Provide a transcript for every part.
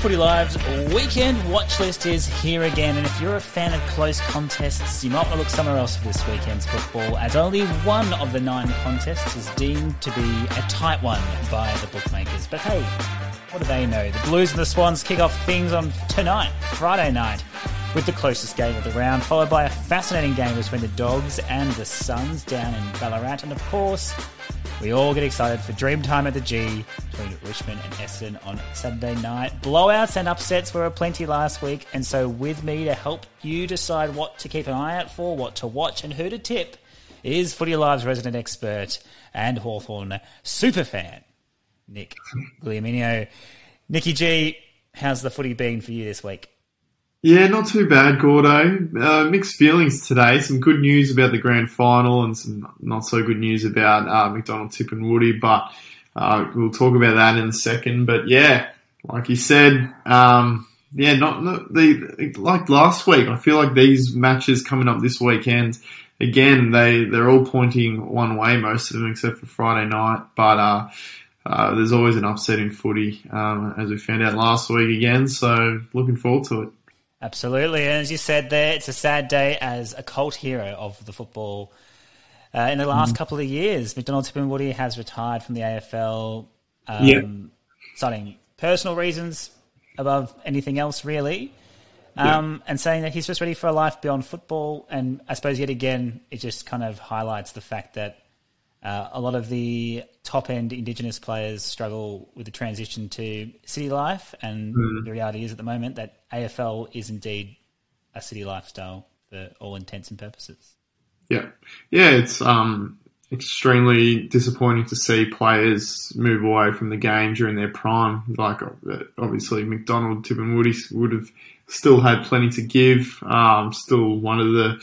Footy Live's weekend watch list is here again, and if you're a fan of close contests, you might want to look somewhere else for this weekend's football, as only one of the nine contests is deemed to be a tight one by the bookmakers. But hey, what do they know? The Blues and the Swans kick off things on tonight, Friday night, with the closest game of the round, followed by a fascinating game between the Dogs and the Suns down in Ballarat, and of course, we all get excited for Dreamtime at the G between Richmond and Essendon on Saturday night. Blowouts and upsets were plenty last week, and so with me to help you decide what to keep an eye out for, what to watch, and who to tip is Footy Live's resident expert and Hawthorn superfan, Nick Guglielmino. Nicky G, how's the footy been for you this week? Yeah, not too bad, Gordo. Uh, mixed feelings today. Some good news about the grand final and some not so good news about uh, McDonald, Tipungwuti, but uh, we'll talk about that in a second. But yeah, like you said, um, yeah, not, not the like last week. I feel like these matches coming up this weekend, again, they they're all pointing one way, most of them, except for Friday night. But uh, uh, there's always an upset in footy, um, as we found out last week again. So looking forward to it. Absolutely. And as you said there, it's a sad day as a cult hero of the football. Uh, in the last mm. couple of years, McDonald Tipungwuti has retired from the AFL, um, yeah. citing personal reasons above anything else, really, um, yeah. and saying that he's just ready for a life beyond football. And I suppose, yet again, it just kind of highlights the fact that uh, a lot of the top end Indigenous players struggle with the transition to city life, and mm. the reality is at the moment that AFL is indeed a city lifestyle for all intents and purposes. Yeah, yeah, it's um, extremely disappointing to see players move away from the game during their prime. Like obviously, McDonald, Tipungwuti would have still had plenty to give. Um, still one of the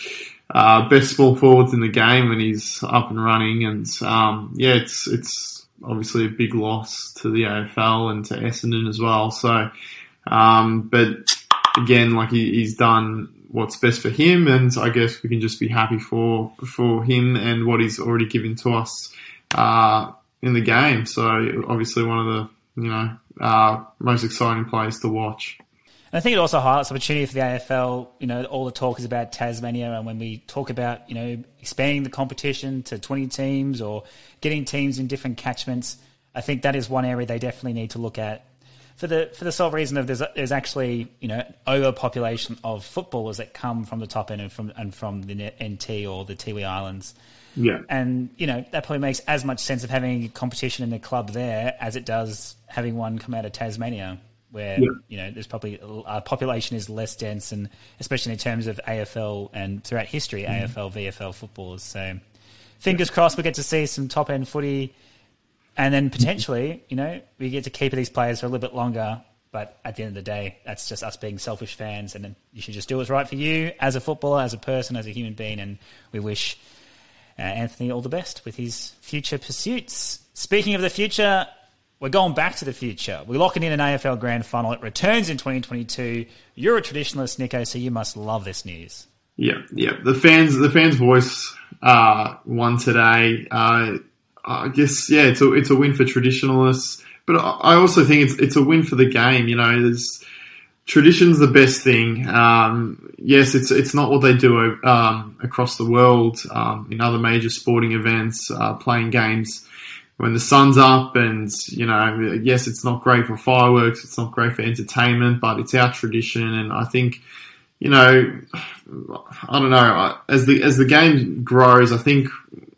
uh, best small forwards in the game when he's up and running. And um, yeah, it's it's obviously a big loss to the AFL and to Essendon as well. So, um, but again, like he, he's done what's best for him, and I guess we can just be happy for for him and what he's already given to us uh, in the game. So obviously one of the you know uh, most exciting players to watch. And I think it also highlights opportunity for the AFL. You know, all the talk is about Tasmania, and when we talk about you know expanding the competition to twenty teams or getting teams in different catchments, I think that is one area they definitely need to look at. For the for the sole reason of there's there's actually you know overpopulation of footballers that come from the top end and from and from the NT or the Tiwi Islands. Yeah, and you know that probably makes as much sense of having a competition in the club there as it does having one come out of Tasmania where yeah. you know there's probably our population is less dense, and especially in terms of AFL and throughout history, mm. AFL, VFL footballers. So, fingers crossed, we get to see some top end footy, and then potentially, you know, we get to keep these players for a little bit longer. But at the end of the day, that's just us being selfish fans, and then you should just do what's right for you as a footballer, as a person, as a human being. And we wish uh, Anthony all the best with his future pursuits. Speaking of the future, we're going back to the future. We're locking in an AFL Grand Final. It returns in 2022. You're a traditionalist, Nico, so you must love this news. Yeah, yeah. The fans, the fans' voice uh, won today. Uh, I guess yeah, it's a it's a win for traditionalists, but I also think it's it's a win for the game. You know, there's tradition's the best thing. Um, yes, it's it's not what they do um, across the world um, in other major sporting events, uh, playing games when the sun's up and, you know, yes, it's not great for fireworks, it's not great for entertainment, but it's our tradition. And I think, you know, I don't know, as the, as the game grows, I think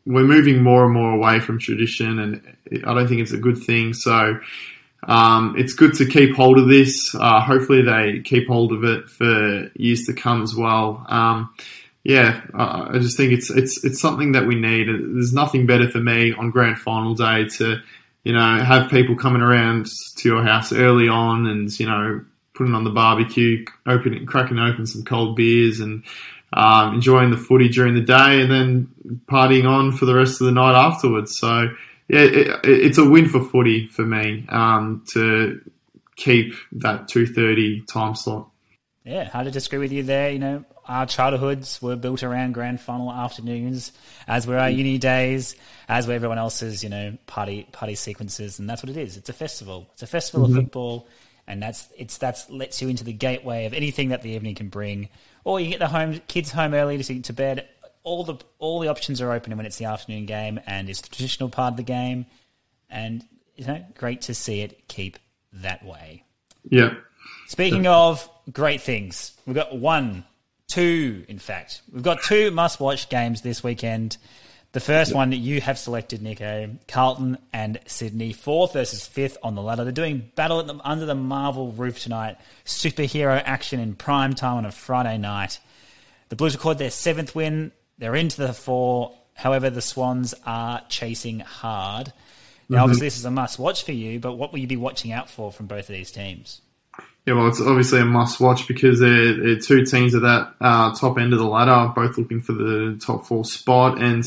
we're moving more and more away from tradition and I don't think it's a good thing. So, um, it's good to keep hold of this. Uh, hopefully they keep hold of it for years to come as well. Um, yeah, I just think it's it's it's something that we need. There's nothing better for me on grand final day to, you know, have people coming around to your house early on and you know putting on the barbecue, opening, cracking open some cold beers and um, enjoying the footy during the day, and then partying on for the rest of the night afterwards. So yeah, it, it's a win for footy for me um, to keep that two thirty time slot. Yeah, hard to disagree with you there. You know, our childhoods were built around grand final afternoons, as were our uni days, as were everyone else's, you know, party party sequences, and that's what it is. It's a festival. It's a festival mm-hmm. of football, and that's it's that's lets you into the gateway of anything that the evening can bring. Or you get the home kids home early to to bed. All the all the options are open when it's the afternoon game, and it's the traditional part of the game, and you know, great to see it keep that way. Yeah. Speaking of great things, we've got one, two, in fact. We've got two must watch games this weekend. The first one that you have selected, Nico, Carlton and Sydney, fourth versus fifth on the ladder. They're doing battle the, under the Marvel roof tonight. Superhero action in prime time on a Friday night. The Blues record their seventh win. They're into the four. However, the Swans are chasing hard. Now, mm-hmm. obviously, this is a must watch for you, but what will you be watching out for from both of these teams? Yeah, well, it's obviously a must watch because they're, they're two teams at that uh, top end of the ladder, both looking for the top four spot. And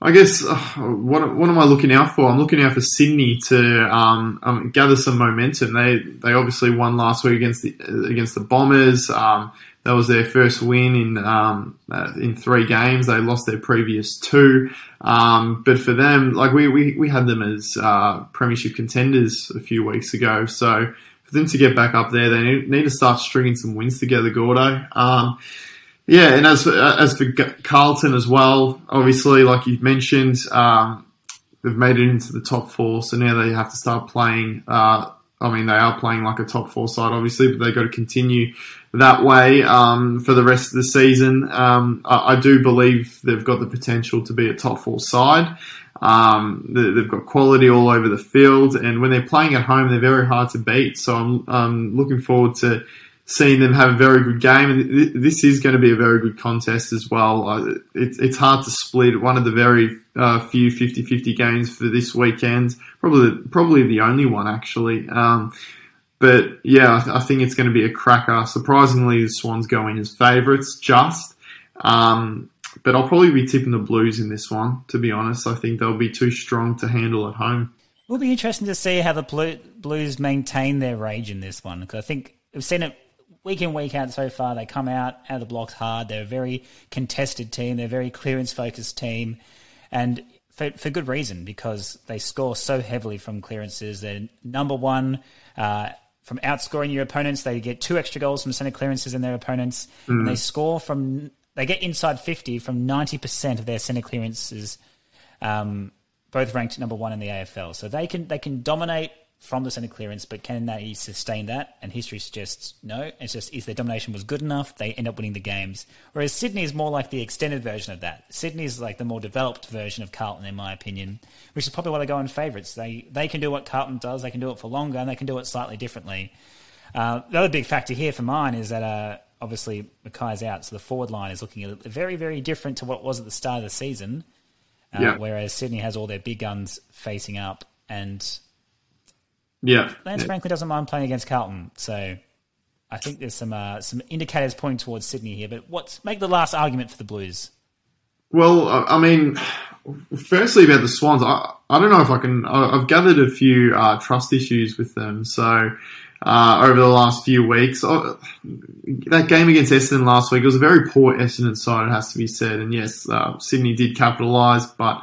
I guess uh, what what am I looking out for? I'm looking out for Sydney to um, um, gather some momentum. They they obviously won last week against the against the Bombers. Um, that was their first win in um, uh, in three games. They lost their previous two, um, but for them, like we we, we had them as uh, premiership contenders a few weeks ago. So for them to get back up there, they need, to start stringing some wins together. Gordo. Um, yeah, and as for, as for Carlton as well, obviously, like you've mentioned, um, they've made it into the top four, so now they have to start playing. Uh, I mean, they are playing like a top four side, obviously, but they've got to continue that way um, for the rest of the season. Um, I, I, do believe they've got the potential to be a top four side. Um, they've got quality all over the field, and when they're playing at home, they're very hard to beat. So I'm, I'm looking forward to seeing them have a very good game. And this is going to be a very good contest as well. it's hard to split one of the very uh, few 50-50 games for this weekend. Probably, probably the only one actually. Um, but yeah, I, th- I, think it's going to be a cracker. Surprisingly, the Swans go in as favourites, just. Um, but I'll probably be tipping the Blues in this one. To be honest, I think they'll be too strong to handle at home. It will be interesting to see how the Blues maintain their rage in this one because I think we've seen it week in, week out so far, they come out out of the blocks hard. They're a very contested team. They're a very clearance focused team, and for, for good reason because they score so heavily from clearances. They're number one. Uh, from outscoring your opponents, they get two extra goals from centre clearances in their opponents, mm. and they score from they get inside fifty from ninety percent of their centre clearances, um, both ranked number one in the AFL. So they can they can dominate from the centre clearance, but can they sustain that? And history suggests no. It's just if their domination was good enough, they end up winning the games. Whereas Sydney is more like the extended version of that. Sydney is like the more developed version of Carlton, in my opinion, which is probably why they go in favourites. They they can do what Carlton does, they can do it for longer, and they can do it slightly differently. Uh, the other big factor here for mine is that uh, obviously McKay's out, so the forward line is looking very, very different to what it was at the start of the season. Uh, yeah. Whereas Sydney has all their big guns facing up, and yeah, Lance yeah. Franklin doesn't mind playing against Carlton, so I think there's some uh, some indicators pointing towards Sydney here. But what's make the last argument for the Blues? Well, I mean, firstly about the Swans, I, I don't know if I can. I've gathered a few uh, trust issues with them, so. Uh, over the last few weeks. Uh, that game against Essendon last week was a very poor Essendon side, it has to be said. And yes, uh, Sydney did capitalise, but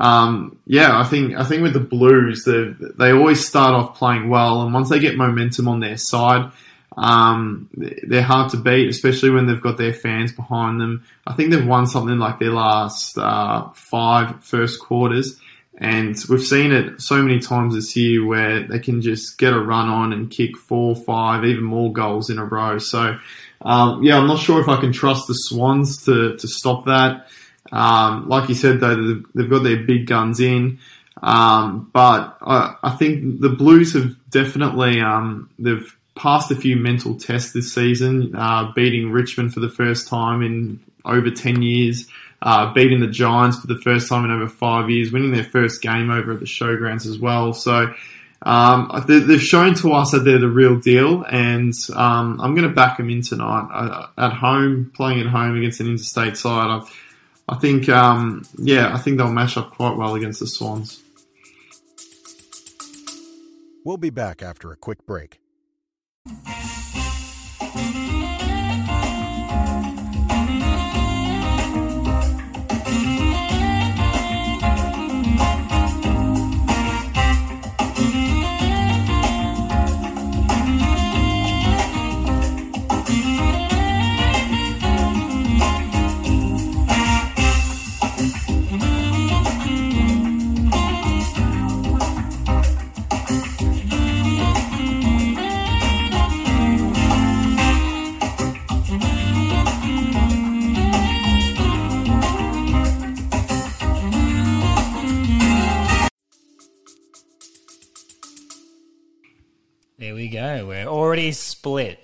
um, yeah, I think I think with the Blues, they they always start off playing well, and once they get momentum on their side, um, they're hard to beat, especially when they've got their fans behind them. I think they've won something like their last uh, five first quarters, and we've seen it so many times this year where they can just get a run on and kick four, five, even more goals in a row. So, um, yeah, I'm not sure if I can trust the Swans to to stop that. Um, like you said, though, they've got their big guns in. Um, but I, I, think the Blues have definitely um, they've passed a few mental tests this season, uh, beating Richmond for the first time in over ten years, uh, beating the Giants for the first time in over five years, winning their first game over at the Showgrounds as well. So. Um, they've shown to us that they're the real deal, and um, I'm going to back them in tonight uh, at home, playing at home against an interstate side. I've, I think, um, yeah, I think they'll match up quite well against the Swans. We'll be back after a quick break. We go. We're already split.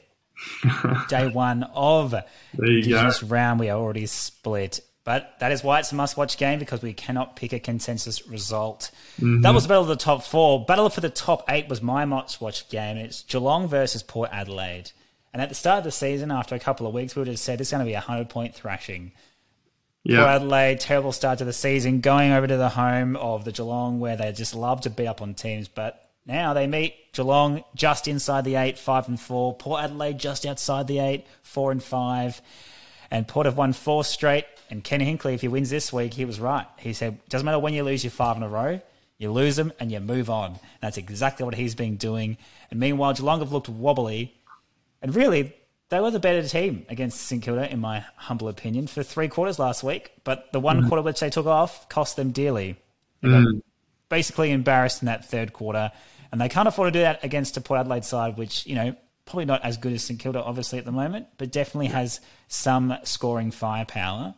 Day one of this round, we are already split. But that is why it's a must watch game because we cannot pick a consensus result. Mm-hmm. That was the battle of the top four. Battle for the top eight was my must watch game. It's Geelong versus Port Adelaide. And at the start of the season, after a couple of weeks, we would have said this is going to be a 100 point thrashing. Port Adelaide, terrible start to the season, going over to the home of the Geelong where they just love to beat up on teams. But now they meet Geelong just inside the eight, five and four. Port Adelaide just outside the eight, four and five. And Port have won four straight. And Ken Hinkley, if he wins this week, he was right. He said, doesn't matter when you lose your five in a row, you lose them and you move on. And that's exactly what he's been doing. And meanwhile, Geelong have looked wobbly. And really, they were the better team against St Kilda, in my humble opinion, for three quarters last week. But the one mm. quarter which they took off cost them dearly. Got basically embarrassed in that third quarter, and they can't afford to do that against a Port Adelaide side, which you know probably not as good as St Kilda, obviously at the moment, but definitely has some scoring firepower.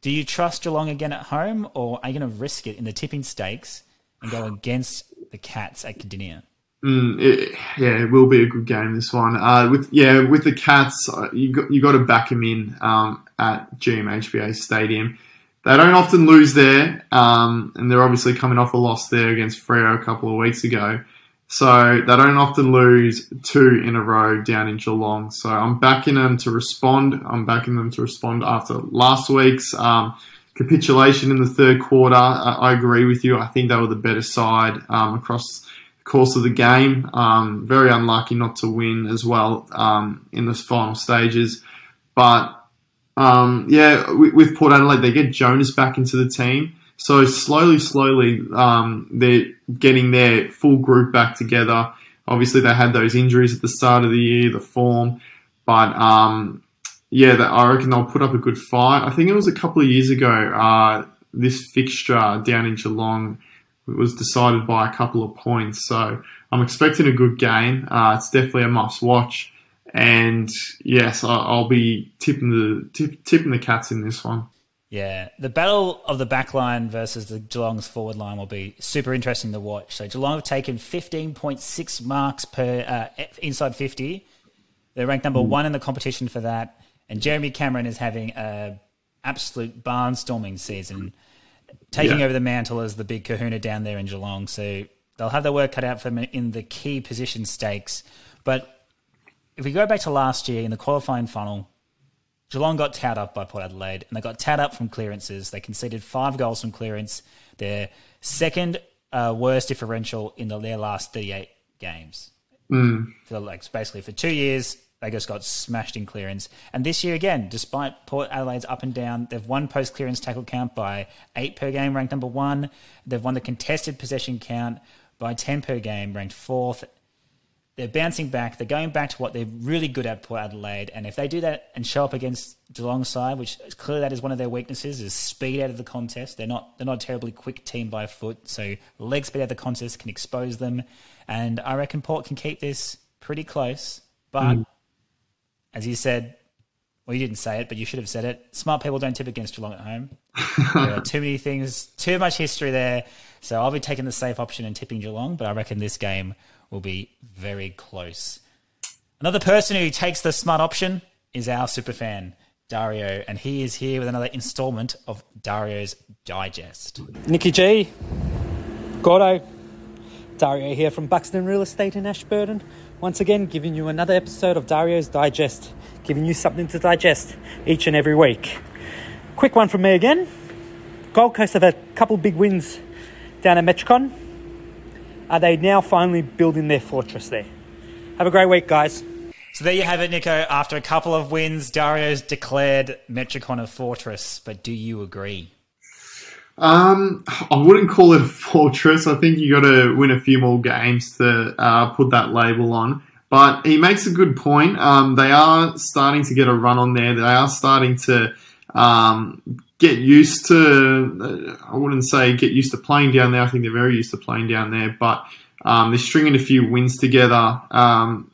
Do you trust Geelong again at home, or are you going to risk it in the tipping stakes and go against the Cats at Kardinia? Mm, it, yeah, it will be a good game. This one, uh, with yeah, with the Cats, uh, you got you got to back them in um, at GMHBA Stadium. They don't often lose there, um, and they're obviously coming off a loss there against Freo a couple of weeks ago. So they don't often lose two in a row down in Geelong. So I'm backing them to respond. I'm backing them to respond after last week's um, capitulation in the third quarter. I, I agree with you. I think they were the better side um, across the course of the game. Um, very unlucky not to win as well um, in the final stages. But um, yeah, with, Port Adelaide, they get Jonas back into the team. So slowly, slowly, um, they're getting their full group back together. Obviously, they had those injuries at the start of the year, the form, but um, yeah, I reckon they'll put up a good fight. I think it was a couple of years ago. Uh, this fixture down in Geelong was decided by a couple of points, so I'm expecting a good game. Uh, it's definitely a must watch, and yes, I'll be tipping the tip, tipping the cats in this one. Yeah, the battle of the back line versus the Geelong's forward line will be super interesting to watch. So Geelong have taken 15.6 marks per uh, inside 50. They're ranked number one in the competition for that. And Jeremy Cameron is having a absolute barnstorming season, taking Yeah. over the mantle as the big kahuna down there in Geelong. So they'll have their work cut out for them in the key position stakes. But if we go back to last year in the qualifying final, Geelong got towed up by Port Adelaide, and they got towed up from clearances. They conceded five goals from clearance. Their second uh, worst differential in the, their last 38 games. For like basically for two years, they just got smashed in clearance. And this year again, despite Port Adelaide's up and down, they've won post clearance tackle count by eight per game, ranked number one. They've won the contested possession count by ten per game, ranked fourth they're bouncing back. They're going back to what they're really good at, Port Adelaide. And if they do that and show up against Geelong's side, which clearly that is one of their weaknesses, is speed out of the contest. They're not they're not a terribly quick team by foot, so leg speed out of the contest can expose them. And I reckon Port can keep this pretty close. But hmm. as you said, well, you didn't say it, but you should have said it. Smart people don't tip against Geelong at home. there are too many things, too much history there. So I'll be taking the safe option and tipping Geelong, but I reckon this game will be very close. Another person who takes the smart option is our super fan, Dario, and he is here with another installment of Dario's Digest. Nikki G, Gordo, Dario here from Buxton Real Estate in Ashburton. Once again, giving you another episode of Dario's Digest, giving you something to digest each and every week. Quick one from me again. Gold Coast have a couple big wins down at Metricon. Are they now finally building their fortress there? Have a great week, guys. So there you have it, Nico. After a couple of wins, Dario's declared Metricon a fortress. But do you agree? Um, I wouldn't call it a fortress. I think you got to win a few more games to uh, put that label on. But he makes a good point. Um, they are starting to get a run on there. They are starting to um, get used to. I wouldn't say get used to playing down there. I think they're very used to playing down there. But um, they're stringing a few wins together. Um,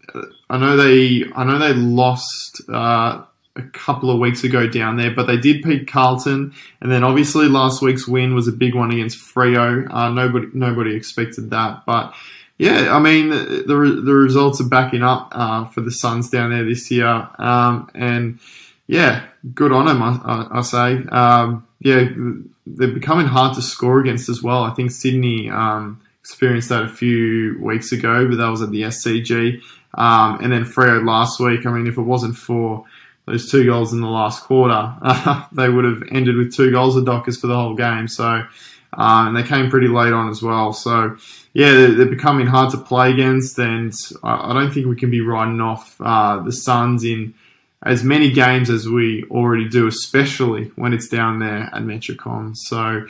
I know they. I know they lost. Uh, a couple of weeks ago down there, but they did beat Carlton, and then obviously last week's win was a big one against Freo. Uh, nobody nobody expected that, but Yeah, I mean the the, the results are backing up uh, for the Suns down there this year, um, and yeah, good on them. I, I, I say, um, yeah, they're becoming hard to score against as well. I think Sydney um, experienced that a few weeks ago, but that was at the SCG, um, and then Freo last week. I mean, if it wasn't for those two goals in the last quarter, uh, they would have ended with two goals of Dockers for the whole game. So uh, and they came pretty late on as well. So, yeah, they're, they're becoming hard to play against, and I, I don't think we can be riding off uh, the Suns in as many games as we already do, especially when it's down there at Metricon. So,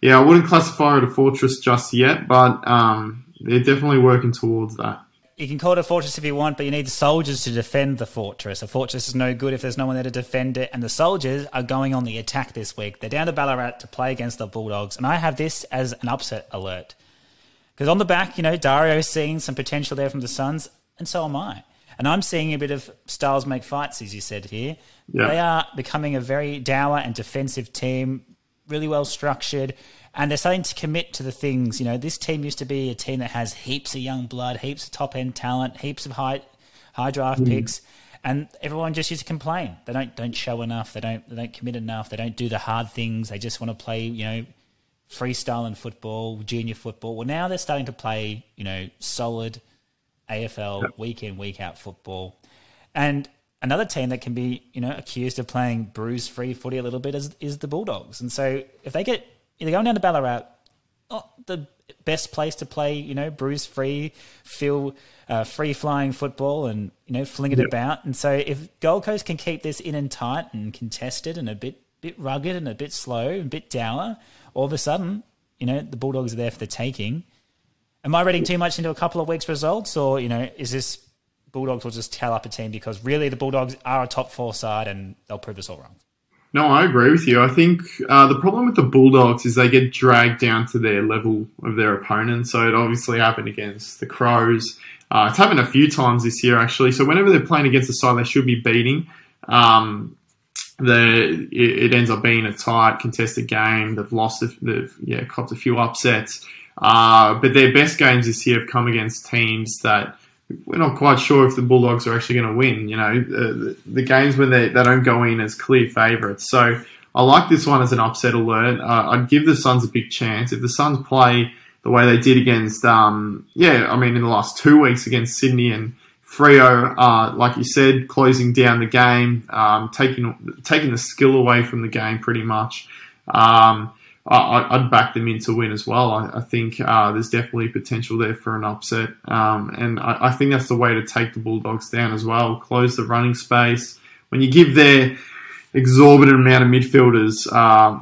yeah, I wouldn't classify it a fortress just yet, but um, they're definitely working towards that you can call it a fortress if you want, but you need soldiers to defend the fortress. A fortress is no good if there's no one there to defend it. And the soldiers are going on the attack this week. They're down to Ballarat to play against the Bulldogs. And I have this as an upset alert. Because on the back, you know, Dario's seeing some potential there from the Suns, and so am I. And I'm seeing a bit of styles make fights, as you said here. Yeah. They are becoming a very dour and defensive team, really well structured and they're starting to commit to the things. You know, this team used to be a team that has heaps of young blood, heaps of top end talent, heaps of high high draft mm. picks, and everyone just used to complain. They don't don't show enough. They don't they don't commit enough. They don't do the hard things. They just want to play. You know. Freestyle and football, junior football. Well, now they're starting to play, you know, solid AFL yep. week in, week out football. And another team that can be, you know, accused of playing bruise free footy a little bit is, is the Bulldogs. And so if they get they're going down to Ballarat. Not the best place to play, you know, bruise free, feel uh, free flying football and, you know, fling it yep. about. And so if Gold Coast can keep this in and tight and contested and a bit bit rugged and a bit slow and a bit dour, all of a sudden, you know, the Bulldogs are there for the taking. Am I reading too much into a couple of weeks' results, or you know, is this Bulldogs will just tell up a team because really the Bulldogs are a top four side and they'll prove us all wrong? No, I agree with you. I think uh, the problem with the Bulldogs is they get dragged down to their level of their opponent. So it obviously happened against the Crows. Uh, it's happened a few times this year, actually. So whenever they're playing against a side they should be beating, um, the, it, it, ends up being a tight, contested game. They've lost, they've yeah, copped a few upsets. Uh, but their best games this year have come against teams that we're not quite sure if the Bulldogs are actually going to win. You know, the, the, games when they, they don't go in as clear favourites. So I like this one as an upset alert. Uh, I'd give the Suns a big chance. If the Suns play the way they did against, um, yeah, I mean, in the last two weeks against Sydney and Freo, uh, like you said, closing down the game, um, taking taking the skill away from the game pretty much. Um, I, would back them in to win as well. I, think uh, there's definitely potential there for an upset, um, and I, think that's the way to take the Bulldogs down as well. Close the running space when you give their exorbitant amount of midfielders, uh,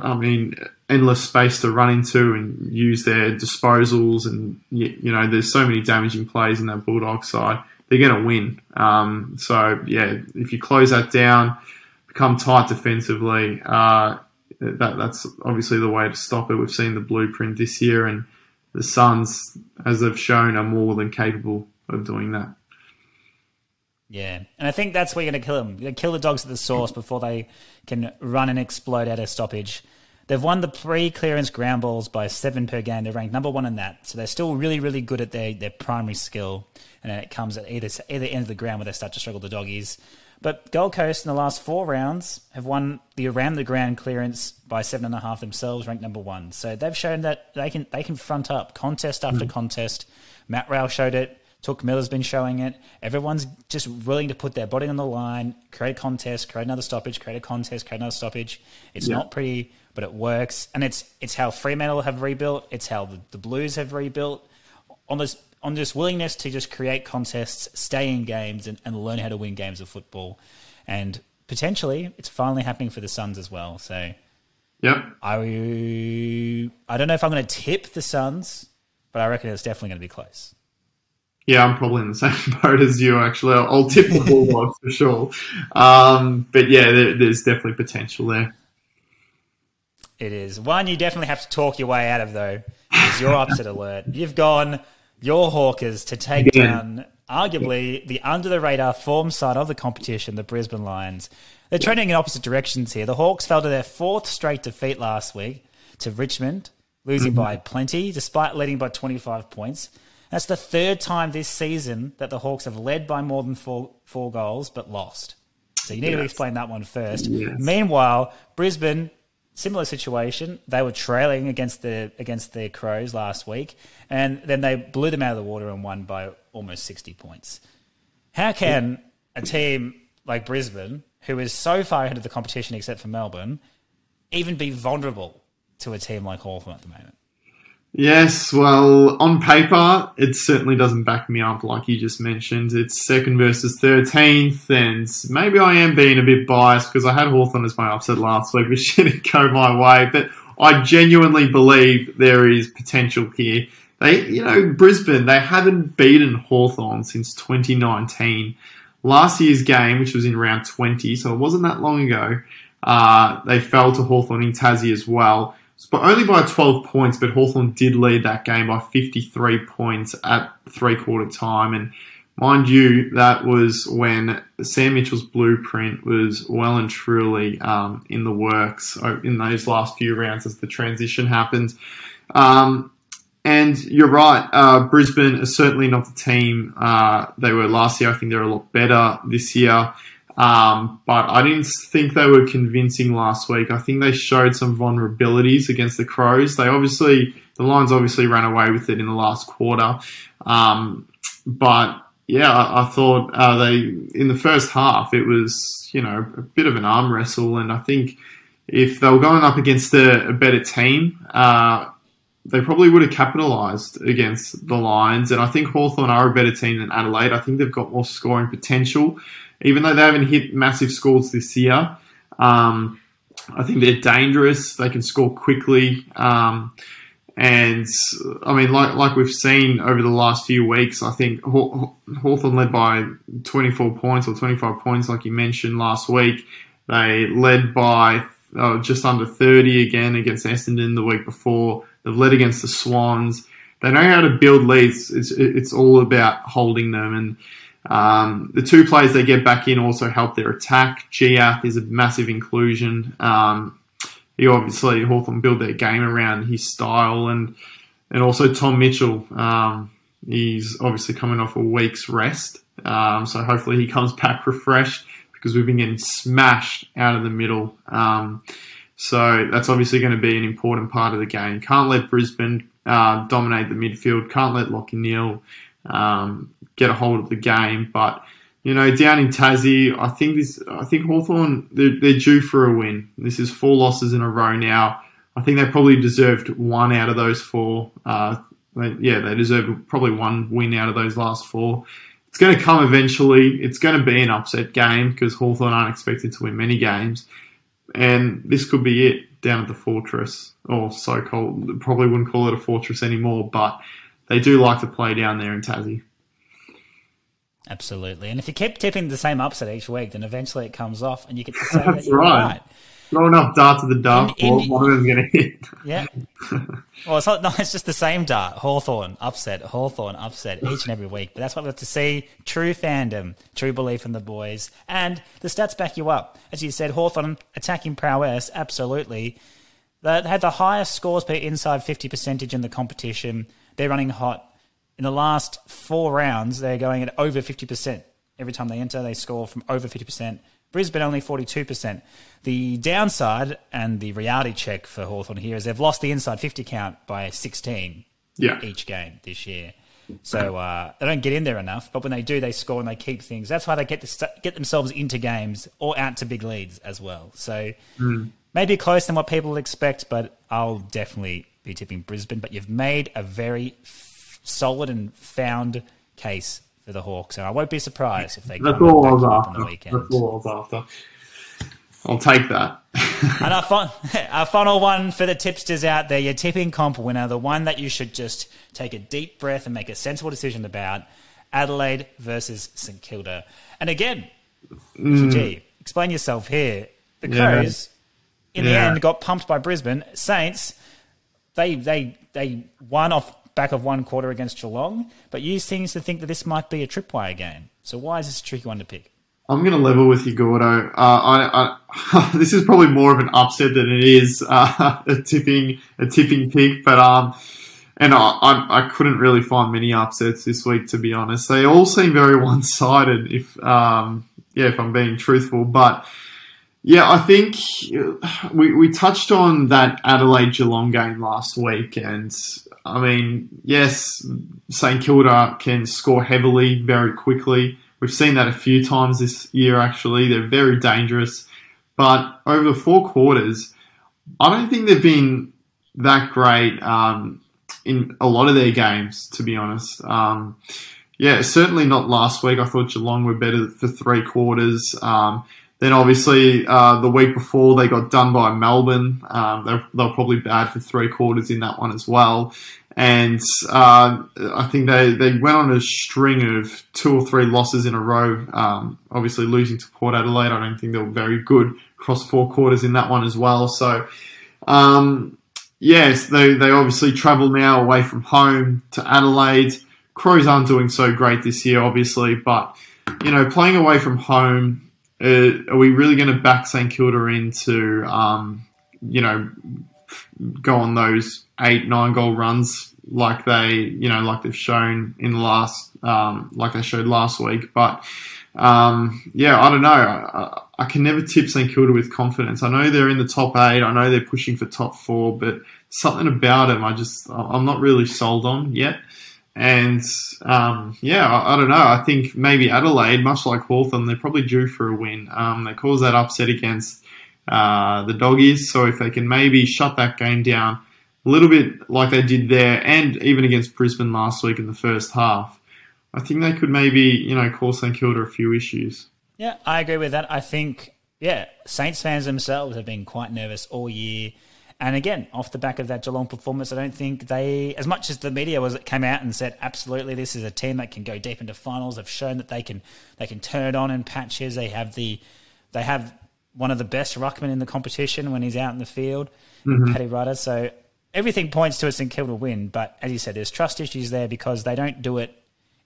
I mean, endless space to run into and use their disposals, and you, you know, there's so many damaging plays in that Bulldog side. They're going to win. Um, so yeah, if you close that down, become tight defensively. Uh, that that's obviously the way to stop it. We've seen the blueprint this year, and the Suns, as they've shown, are more than capable of doing that. Yeah, and I think that's where you're going to kill them. To kill the dogs at the source before they can run and explode out of stoppage. They've won the pre-clearance ground balls by seven per game. They're ranked number one in that, so they're still really, really good at their, their primary skill. And it comes at either either end of the ground where they start to struggle. The doggies, but Gold Coast in the last four rounds have won the around the ground clearance by seven and a half themselves, ranked number one. So they've shown that they can they can front up contest after mm. contest. Matt Rowell showed it. Touk Miller's been showing it. Everyone's just willing to put their body on the line, create a contest, create another stoppage, create a contest, create another stoppage. It's yeah. not pretty, but it works, and it's it's how Fremantle have rebuilt. It's how the, the Blues have rebuilt. On this on this willingness to just create contests, stay in games, and, and learn how to win games of football. And potentially, it's finally happening for the Suns as well. So, yep. I I don't know if I'm going to tip the Suns, but I reckon it's definitely going to be close. Yeah, I'm probably in the same boat as you. Actually, I'll, I'll tip the Bulldogs for sure. Um, but yeah, there, there's definitely potential there. It is one you definitely have to talk your way out of, though. Is your upset alert? You've gone your Hawkers to take down arguably the under the radar form side of the competition, the Brisbane Lions. They're trending in opposite directions here. The Hawks fell to their fourth straight defeat last week to Richmond, losing mm-hmm. by plenty, despite leading by 25 points. That's the third time this season that the Hawks have led by more than four, four goals but lost. So you need yes. to explain that one first. Yes. Meanwhile, Brisbane, similar situation. They were trailing against the against the Crows last week, and then they blew them out of the water and won by almost sixty points. How can a team like Brisbane, who is so far ahead of the competition except for Melbourne, even be vulnerable to a team like Hawthorn at the moment? Yes, well, on paper, it certainly doesn't back me up, like you just mentioned. It's second versus 13th, and maybe I am being a bit biased because I had Hawthorn as my upset last week, which didn't go my way, but I genuinely believe there is potential here. They, you know, Brisbane, they haven't beaten Hawthorn since 2019. Last year's game, which was in round 20, so it wasn't that long ago, uh, they fell to Hawthorn in Tassie as well but only by 12 points, but Hawthorn did lead that game by 53 points at three quarter time. And mind you, that was when Sam Mitchell's blueprint was well and truly um, in the works in those last few rounds as the transition happened. Um, and you're right, uh, Brisbane is certainly not the team uh, they were last year. I think they're a lot better this year. Um, but I didn't think they were convincing last week. I think they showed some vulnerabilities against the Crows. They obviously, the Lions obviously ran away with it in the last quarter. Um, but yeah, I, I thought uh, they, in the first half, it was, you know, a bit of an arm wrestle. And I think if they were going up against a, a better team, uh, they probably would have capitalised against the Lions. And I think Hawthorn are a better team than Adelaide. I think they've got more scoring potential even though they haven't hit massive scores this year. Um, I think they're dangerous. They can score quickly. Um, and I mean, like like we've seen over the last few weeks, I think Haw- Hawthorn led by 24 points or 25 points, like you mentioned last week. They led by uh, just under 30 again against Essendon the week before. They've led against the Swans. They know how to build leads. It's, it's all about holding them. And um, the two players they get back in also help their attack. Jiath is a massive inclusion. Um, he obviously Hawthorn build their game around his style and and also Tom Mitchell. Um, he's obviously coming off a week's rest, um, so hopefully he comes back refreshed because we've been getting smashed out of the middle. Um, so that's obviously going to be an important part of the game. Can't let Brisbane uh, dominate the midfield. Can't let Lachie Neale um, get a hold of the game. But you know, down in Tassie, I think this. I think Hawthorn they're, they're due for a win. This is four losses in a row now. I think they probably deserved one out of those four. Uh, they, yeah, they deserve probably one win out of those last four. It's going to come eventually. It's going to be an upset game because Hawthorn aren't expected to win many games. And this could be it down at the Fortress, or so called. Probably wouldn't call it a fortress anymore, but they do like to play down there in Tassie. Absolutely. And if you keep tipping the same upset each week, then eventually it comes off and you get to say That's that right. right. Throw enough darts at the dart, one of them's going to hit. Yeah. well, it's not, no, it's just the same dart. Hawthorn, upset, Hawthorn, upset each and every week. But that's what we have to see. True fandom, true belief in the boys. And the stats back you up. As you said, Hawthorn attacking prowess, absolutely. They had the highest scores per inside 50 percentage in the competition. They're running hot. In the last four rounds, they're going at over 50%. Every time they enter, they score from over 50%. Brisbane only 42%. The downside and the reality check for Hawthorn here is they've lost the inside 50 count by 16 yeah. each game this year. So uh, they don't get in there enough, but when they do, they score and they keep things. That's why they get to get themselves into games or out to big leads as well. So mm. maybe closer than what people expect, but I'll definitely tipping Brisbane, but you've made a very f- solid and found case for the Hawks, and I won't be surprised if they That's come all was after. on the weekend. That's all I was after. I'll take that. and our, fun, our final one for the tipsters out there, your tipping comp winner, the one that you should just take a deep breath and make a sensible decision about, Adelaide versus St Kilda. And again, mm. gee, explain yourself here. The Crows, yeah. in yeah. the end, got pumped by Brisbane. Saints they they they won off back of one quarter against Geelong, but you seem to think that this might be a tripwire game. So why is this a tricky one to pick? I'm going to level with you, Gordo. Uh, I, I, this is probably more of an upset than it is uh, a tipping a tipping pick, but um, and I, I, I couldn't really find many upsets this week, to be honest. They all seem very one sided, if um, yeah, if I'm being truthful. But yeah, I think we, we touched on that Adelaide Geelong game last week, and I mean, yes, St Kilda can score heavily very quickly. We've seen that a few times this year, actually. They're very dangerous. But over the four quarters, I don't think they've been that great um, in a lot of their games, to be honest. Um, yeah, certainly not last week. I thought Geelong were better for three quarters. Um, then obviously uh, the week before they got done by Melbourne. Um, they're, they're probably bad for three quarters in that one as well. And uh, I think they, they went on a string of two or three losses in a row. Um, obviously losing to Port Adelaide, I don't think they were very good across four quarters in that one as well. So um, yes, they they obviously travel now away from home to Adelaide. Crows aren't doing so great this year, obviously, but you know, playing away from home uh, are we really going to back St Kilda into, um, you know, go on those eight, nine goal runs like they, you know, like they've shown in the last, um, like they showed last week. But um, yeah, I don't know. I, I, can never tip St Kilda with confidence. I know they're in the top eight. I know they're pushing for top four, but something about them, I just, I'm not really sold on yet. And um, yeah, I, I, don't know. I think maybe Adelaide, much like Hawthorn, they're probably due for a win. Um, they caused that upset against uh, the Doggies, so if they can maybe shut that game down a little bit like they did there, and even against Brisbane last week in the first half, I think they could maybe you know cause St Kilda a few issues. Yeah, I agree with that. I think yeah, Saints fans themselves have been quite nervous all year and again, off the back of that Geelong performance, I don't think they, as much as the media was came out and said, absolutely, this is a team that can go deep into finals. They've shown that they can they can turn it on in patches. They have the they have one of the best ruckmen in the competition when he's out in the field, mm-hmm. Paddy Ryder. So everything points to a St Kilda win. But as you said, there's trust issues there because they don't do it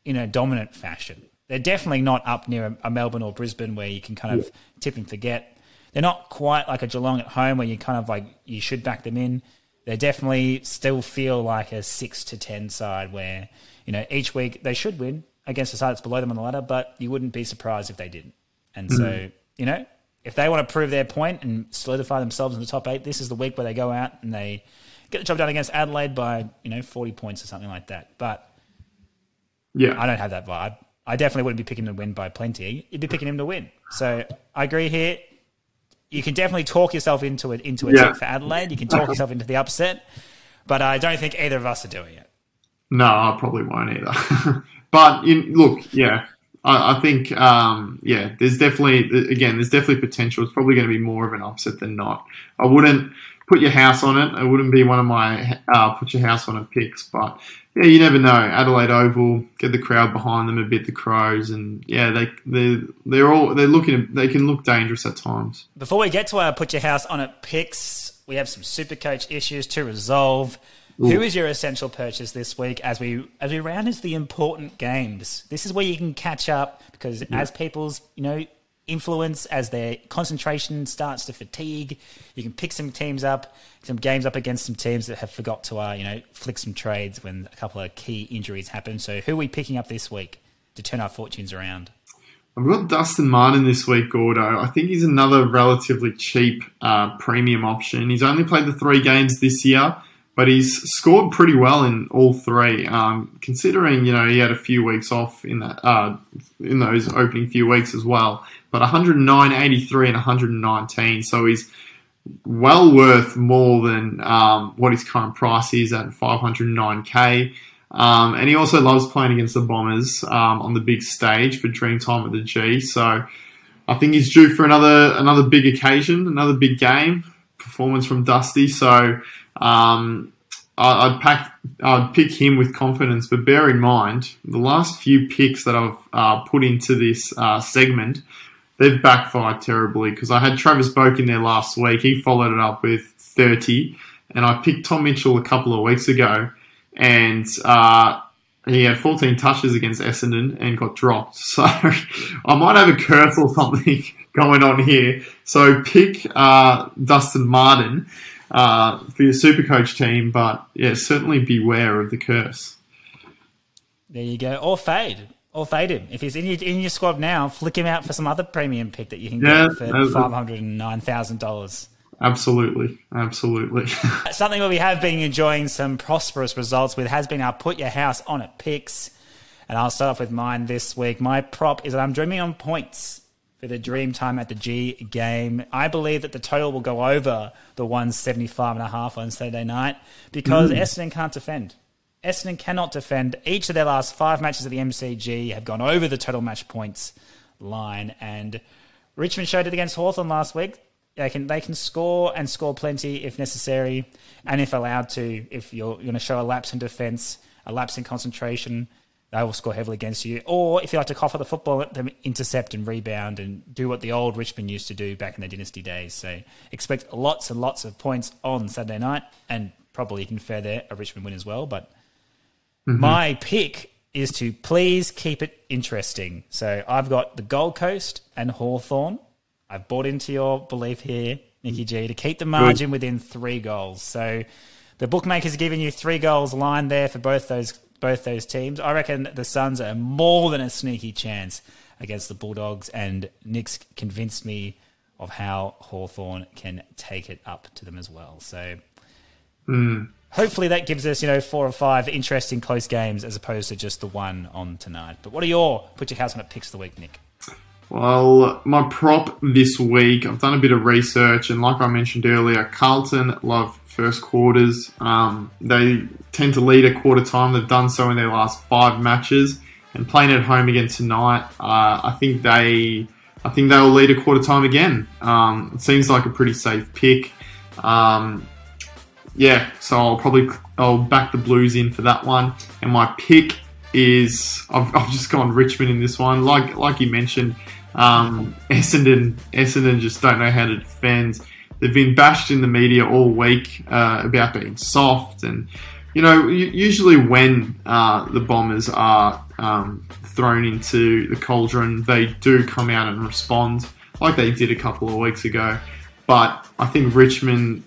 in a dominant fashion. They're definitely not up near a, a Melbourne or Brisbane where you can kind of tip and forget they're not quite like a Geelong at home where you kind of like you should back them in. They definitely still feel like a six to ten side where you know each week they should win against a side that's below them on the ladder, but you wouldn't be surprised if they didn't. And mm-hmm. so you know if they want to prove their point and solidify themselves in the top eight, this is the week where they go out and they get the job done against Adelaide by you know forty points or something like that. But yeah, I don't have that vibe. I definitely wouldn't be picking him to win by plenty. You'd be picking him to win. So I agree here you can definitely talk yourself into it into a yeah. for Adelaide. You can talk yourself into the upset, but I don't think either of us are doing it. No, I probably won't either. but in, look, yeah, I, I think um, yeah, there's definitely again, there's definitely potential. It's probably going to be more of an upset than not. I wouldn't put your house on it. It wouldn't be one of my uh, put your house on it picks, but yeah, you never know. Adelaide Oval, get the crowd behind them a bit, the Crows, and yeah, they they they're all they're looking they can look dangerous at times. Before we get to our put your house on it picks, we have some super coach issues to resolve. Ooh. Who is your essential purchase this week as we as we round into the important games? This is where you can catch up because yeah. as people's you know influence as their concentration starts to fatigue. You can pick some teams up, some games up against some teams that have forgot to, uh, you know, flick some trades when a couple of key injuries happen. So, who are we picking up this week to turn our fortunes around? I've got Dustin Martin this week, Gordo. I think he's another relatively cheap uh, premium option. He's only played the three games this year but he's scored pretty well in all three. Um, considering you know he had a few weeks off in that uh, in those opening few weeks as well, but 109, 83, and 119. So he's well worth more than um, what his current price is at 509k. Um, and he also loves playing against the Bombers um, on the big stage for Dreamtime at the G. So I think he's due for another another big occasion, another big game performance from Dusty. So um, I'd pack, I'd pick him with confidence, but bear in mind the last few picks that I've uh, put into this uh, segment, they've backfired terribly because I had Travis Boak in there last week. He followed it up with 30, and I picked Tom Mitchell a couple of weeks ago, and uh, he had 14 touches against Essendon and got dropped. So I might have a curse or something going on here. So pick uh, Dustin Martin. Uh, for your super coach team. But yeah, certainly beware of the curse. There you go. Or fade. Or fade him. If he's in your, in your squad now, flick him out for some other premium pick that you can Yeah, get for $509,000. Absolutely, absolutely. Something that we have been enjoying some prosperous results with has been our put your house on it picks. And I'll start off with mine this week. My prop is that I'm dreaming on points for the dream time at the G game. I believe that the total will go over the 175 and a half on Saturday night because mm. Essendon can't defend. Essendon cannot defend. Each of their last five matches at the MCG have gone over the total match points line. And Richmond showed it against Hawthorn last week. They can they can score and score plenty if necessary, and if allowed to. If you're, going to show a lapse in defence, a lapse in concentration, they will score heavily against you. Or if you like to cough at the football, let them intercept and rebound and do what the old Richmond used to do back in the dynasty days. So expect lots and lots of points on Saturday night, and probably you can fare there a Richmond win as well. But mm-hmm. my pick is to please keep it interesting. So I've got the Gold Coast and Hawthorn. I've bought into your belief here, Nikki G, to keep the margin within three goals. So the bookmakers are giving you three goals line there for both those both those teams. I reckon the Suns are more than a sneaky chance against the Bulldogs, and Nick's convinced me of how Hawthorn can take it up to them as well. So hmm. hopefully that gives us, you know, four or five interesting close games as opposed to just the one on tonight. But what are your put your house on it picks of the week, Nick? Well, my prop this week, I've done a bit of research, and like I mentioned earlier, Carlton love first quarters. Um, they tend to lead a quarter time. They've done so in their last five matches, and playing at home again tonight, uh, I think they, I think they'll lead a quarter time again. Um, it seems like a pretty safe pick. Um, yeah, so I'll probably I'll back the Blues in for that one, and my pick is I've, I've just gone Richmond in this one. Like like you mentioned, um, Essendon Essendon just don't know how to defend. They've been bashed in the media all week uh, about being soft, and you know usually when uh, the Bombers are um, thrown into the cauldron, they do come out and respond like they did a couple of weeks ago. But I think Richmond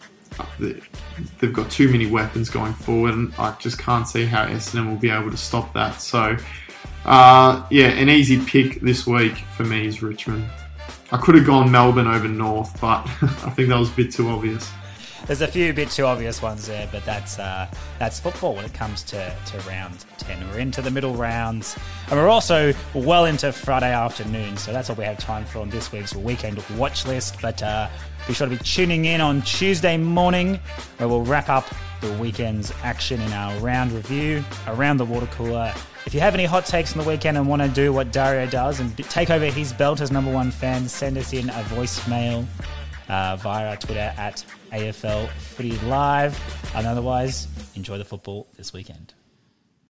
they've got too many weapons going forward, and I just can't see how Essendon will be able to stop that. So, uh, yeah, an easy pick this week for me is Richmond. I could have gone Melbourne over North, but I think that was a bit too obvious. There's a few bit too obvious ones there, but that's uh, that's football when it comes to, to round 10. We're into the middle rounds, and we're also well into Friday afternoon, so that's all we have time for on this week's weekend watch list. But uh, be sure to be tuning in on Tuesday morning, where we'll wrap up the weekend's action in our round review around the water cooler. If you have any hot takes on the weekend and want to do what Dario does and take over his belt as number one fan, send us in a voicemail uh, via our Twitter at AFL Footy Live. And otherwise, enjoy the football this weekend.